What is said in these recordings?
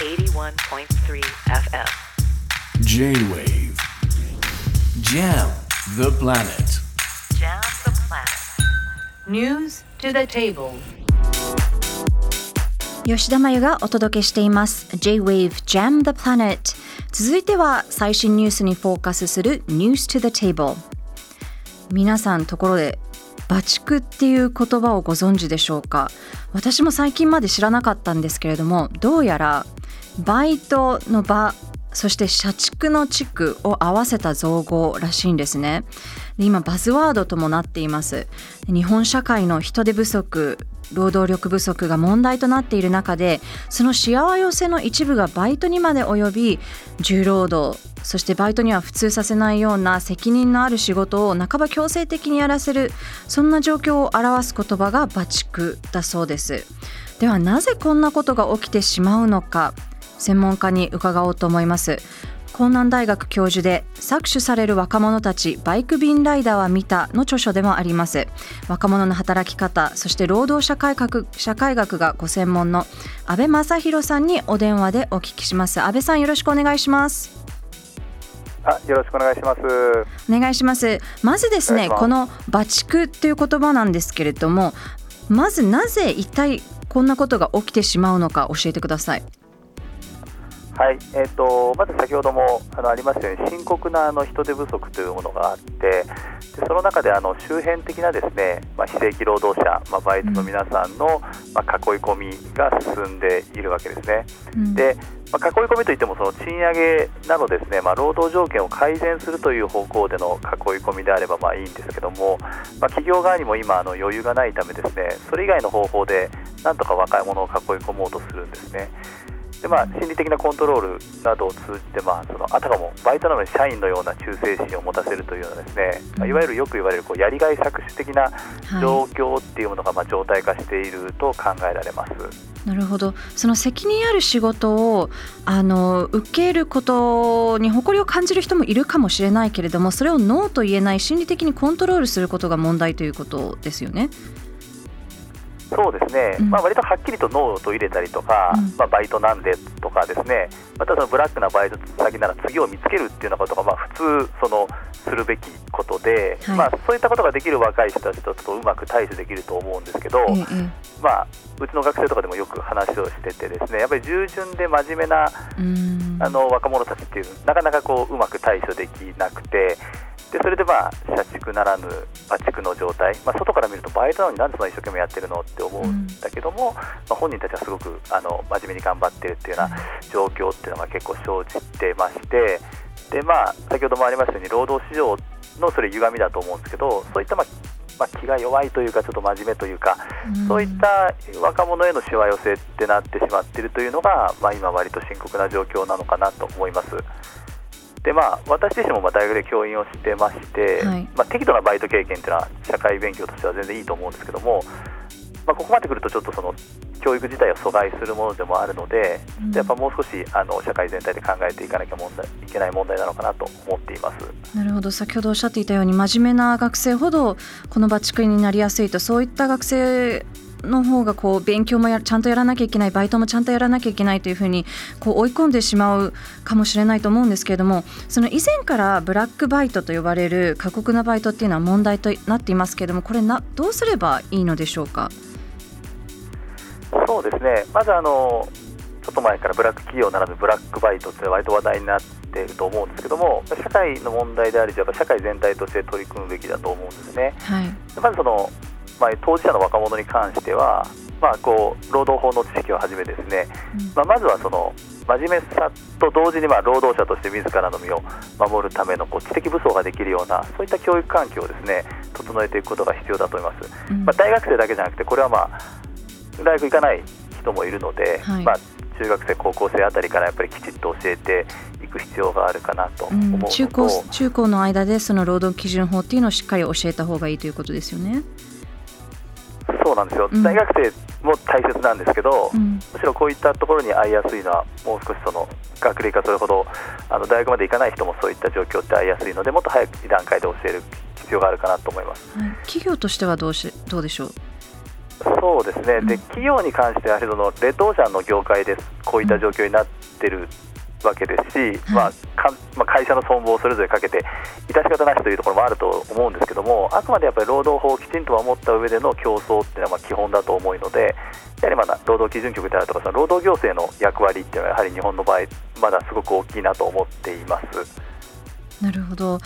81.3 FM J-Wave. Jam the planet. Jam the planet. News to the table. 吉田真由がお届けしています J-Wave Jam the Planet. 続いては最新ニュースにフォーカスする News to the Table. 皆さんところでバチクっていう言葉をご存知でしょうか私も最近まで知らなかったんですけれどもどうやらバイトの場そして社畜の地区を合わせた造語らしいんですね。で今バズワードともなっています。日本社会の人手不足労働力不足が問題となっている中でそのしわ寄せの一部がバイトにまで及び重労働そしてバイトには普通させないような責任のある仕事を半ば強制的にやらせるそんな状況を表す言葉がバチクだそうです。ではなぜこんなことが起きてしまうのか。専門家に伺おうと思います。江南大学教授で搾取される若者たちバイク便ライダーは見たの著書でもあります。若者の働き方そして労働社会学社会学がご専門の安倍正弘さんにお電話でお聞きします。安倍さんよろしくお願いします。あ、よろしくお願いします。お願いします。まずですねこのバチクっていう言葉なんですけれどもまずなぜ一体こんなことが起きてしまうのか教えてくださいはい、えっ、とまず先ほどもあのありましたように深刻なあの人手不足というものがあって、でその中であの周辺的なですね、まあ非正規労働者、まあバイトの皆さんの、まあ囲い込みが進んでいるわけですね。うんで、まあ、囲い込みといってもその賃上げなどですね、まあ、労働条件を改善するという方向での囲い込みであればまあいいんですけども、まあ、企業側にも今あの余裕がないためですねそれ以外の方法でなんとか若い者を囲い込もうとするんですね。でまあ、心理的なコントロールなどを通じて、まあ、そのあたかもバイトなのに社員のような忠誠心を持たせるというようなですね、まあ、いわゆるよく言われるこうやりがい搾取的な状況っていうものがまあ状態化していると考えられます。なるほどその責任ある仕事をあの受けることに誇りを感じる人もいるかもしれないけれどもそれをノーと言えない心理的にコントロールすることが問題ということですよね。そうですね、うん。まあ割とはっきりとノーと入れたりとか、うん。まあ、バイトなんでとかですね、またそのブラックなバイト先なら次を見つけるっていうようなことが、まあ、普通そのするべきことで、はい。まあ、そういったことができる若い人たちとちょっとうまく対処できると思うんですけど、えええまあ、うちの学生とかでもよく話をしててですねやっぱり従順で真面目なあの若者たちっていうなかなかこううまく対処できなくてでそれでまあ社畜ならぬバチクの状態、まあ、外から見るとバイトなのになんでそんな一生懸命やってるのって思うんだけども、まあ、本人たちはすごくあの真面目に頑張ってるっていうような状況っていうのが結構生じてましてで、まあ、先ほどもありましたように労働市場のそれ歪みだと思うんですけどそういったまあまあ、気が弱いというか、ちょっと真面目というか、そういった若者へのしわ寄せってなってしまっているというのが、まあ、今、割と深刻な状況なのかなと思います。でまあ、私自身もまあ大学で教員をしてまして、はい。まあ、適度なバイト経験というのは社会勉強としては全然いいと思うんですけども、まあ、ここまで来るとちょっとその教育自体を阻害するものでもあるので、うん。やっぱもう少しあの社会全体で考えていかなきゃ問題いけない問題なのかなと思っています。なるほど。先ほどおっしゃっていたように真面目な学生ほどこのバチクになりやすいとそういった学生の方がこう勉強もやちゃんとやらなきゃいけないバイトもちゃんとやらなきゃいけないというふうにこう追い込んでしまうかもしれないと思うんですけれどもその以前からブラックバイトと呼ばれる過酷なバイトっていうのは問題となっていますけれどもこれなどうすればいいのでしょうか？そうですね、まずあのちょっと前からブラック企業ならぬブラックバイトって割と話題になっていると思うんですけども、社会の問題である以上、やっぱ社会全体として取り組むべきだと思うんですね。はい、でまずその、まあ、当事者の若者に関しては、まあ、こう労働法の知識をはじめですね、まあ、まずはその真面目さと同時にまあ労働者として自らの身を守るためのこう知的武装ができるようなそういった教育環境をですね整えていくことが必要だと思います。うん。まあ、大学生だけじゃなくてこれはまあ大学行かない人もいるので、はい。まあ、中学生高校生あたりからやっぱりきちっと教えていく必要があるかなと思うのと、うん、中高中高の間でその労働基準法っていうのをしっかり教えた方がいいということですよね。そうなんですよ、うん。大学生も大切なんですけど、うん。むしろこういったところに合いやすいのはもう少しその学歴がそれほどあの大学まで行かない人もそういった状況って合いやすいのでもっと早い段階で教える必要があるかなと思います。はい、企業としてはどうしどうでしょう？そうですね、で企業に関してはそのレッドオーシャンの業界でこういった状況になってるわけですし、まあかまあ、会社の存亡をそれぞれかけて、致し方なしというところもあると思うんですけども、あくまでやっぱり労働法をきちんと守った上での競争っていうのはまあ基本だと思うので、やはりまだ労働基準局であるとか、その労働行政の役割っていうのは、やはり日本の場合、まだすごく大きいなと思っています。なるほど、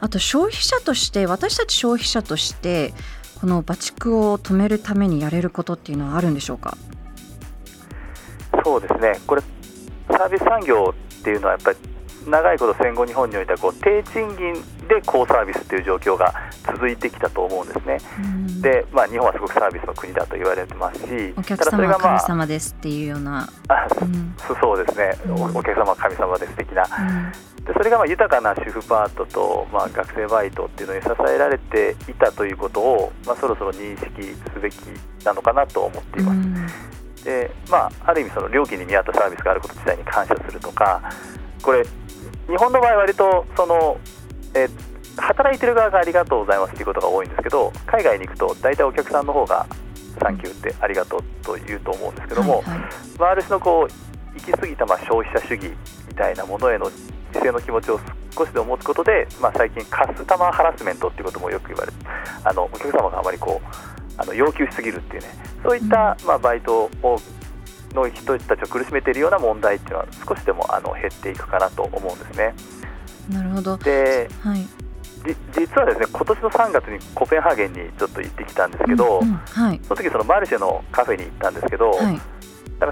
あと消費者として、私たち消費者として、このバチクを止めるためにやれることっていうのはあるんでしょうか？そうですね。これサービス産業っていうのはやっぱり長いこと戦後日本においてはこう低賃金で高サービスという状況が続いてきたと思うんですね。で、まあ、日本はすごくサービスの国だと言われてますしお客様は神様ですっていうような、あうん。そうですね、うん。おお客様は神様です的な、うん。でそれがまあ豊かな主婦パートと、まあ、学生バイトっていうのに支えられていたということを、まあ、そろそろ認識すべきなのかなと思っています。でまあ、ある意味その料金に見合ったサービスがあること自体に感謝するとかこれ日本の場合割とその、え働いてる側がありがとうございますということが多いんですけど海外に行くと大体お客さんの方がサンキューってありがとうと言うと思うんですけども、はいはい。まあ、ある種のこう行き過ぎたまあ消費者主義みたいなものへの自制の気持ちを少しでも持つことで、まあ、最近カスタマーハラスメントっていうこともよく言われるあのお客様があまりこうあの要求しすぎるっていうね。そういった、まあ、バイトをの人たちを苦しめているような問題っていうのは少しでもあの減っていくかなと思うんですね。なるほど、ではい、じ実はですね今年の3月にコペンハーゲンにちょっと行ってきたんですけど、うんうん。はい。その時そのマルシェのカフェに行ったんですけど、はい、なんか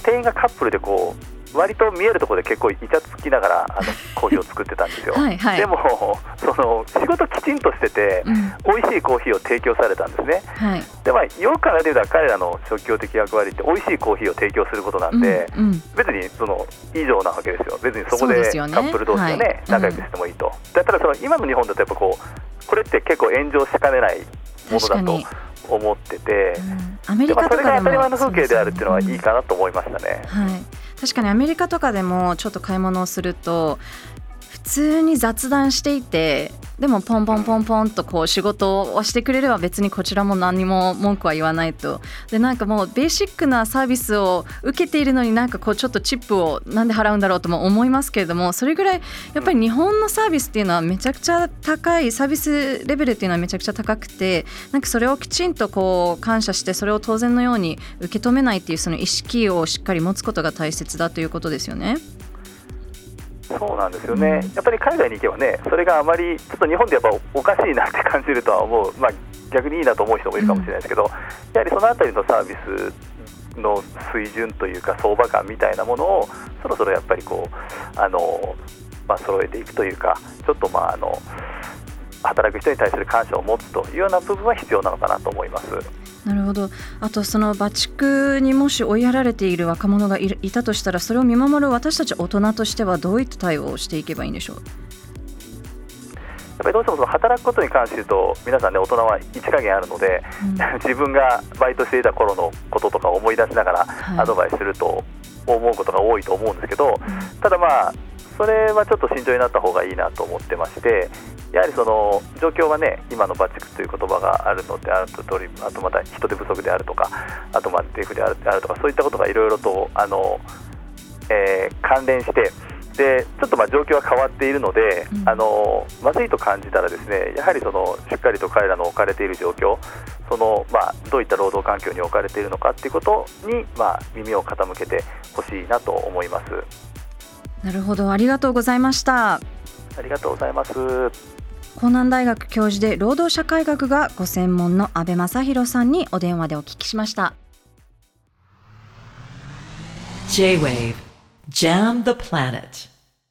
店員がカップルでこう割と見えるところで結構イチャつきながらあの コーヒーを作ってたんですよ。はいはいでもその仕事きちんとしてて、うん美味しいコーヒーを提供されたんですね。はい、でまあよく考えてみたら彼らの職業的役割って美味しいコーヒーを提供することなんで、うんうん別にその以上なわけですよ。別にそこそうでカップル同士でね、はい仲良くしてもいいと。だったらその今の日本だとやっぱこうこれって結構炎上しかねないものだと思ってて。うんアメリカとかでもれが当たり前の風景であるっていうのはいいかかなと思いましたね。はい、確かにアメリカとかでもちょっと買い物をすると通に雑談していてでもポンポンポンポンとこう仕事をしてくれれば別にこちらも何も文句は言わないとでなんかもうベーシックなサービスを受けているのになんかこうちょっとチップをなんで払うんだろうとも思いますけれどもそれぐらいやっぱり日本のサービスっていうのはめちゃくちゃ高いサービスレベルっていうのはめちゃくちゃ高くてなんかそれをきちんとこう感謝してそれを当然のように受け止めないっていうその意識をしっかり持つことが大切だということですよね。そうなんですよね、うん。やっぱり海外に行けばね、それがあまりちょっと日本でやっぱおかしいなって感じるとは思う、まあ、逆にいいなと思う人もいるかもしれないですけど、やはりそのあたりのサービスの水準というか、相場感みたいなものを、そろそろやっぱりこう、あのまあ揃えていくというか、ちょっとまああの働く人に対する感謝を持つというような部分は必要なのかなと思います。なるほど。あとそのバチクにもし追いやられている若者がいるいたとしたらそれを見守る私たち大人としてはどういった対応をしていけばいいんでしょう？やっぱりどうしてもその働くことに関して言うと、皆さんね、大人は一加減あるので、うん。自分がバイトしていた頃のこととかを思い出しながらはい。アドバイスすると思うことが多いと思うんですけど、ただまあ、それはちょっと慎重になった方がいいなと思ってまして、やはりその状況はね、今のバチクという言葉があるのであると通り、あとまた人手不足であるとか、あとまあデフであるであるとか、そういったことがいろいろとあの、えー関連して、でちょっとまあ状況は変わっているので、うんあのまずいと感じたら、ですねやはりそのしっかりと彼らの置かれている状況、そのまあ、どういった労働環境に置かれているのかということに、まあ、耳を傾けてほしいなと思います。なるほど。ありがとうございました。ありがとうございます。江南大学教授で労働社会学がご専門の安倍正弘さんにお電話でお聞きしました。J-Wave. Jam the Planet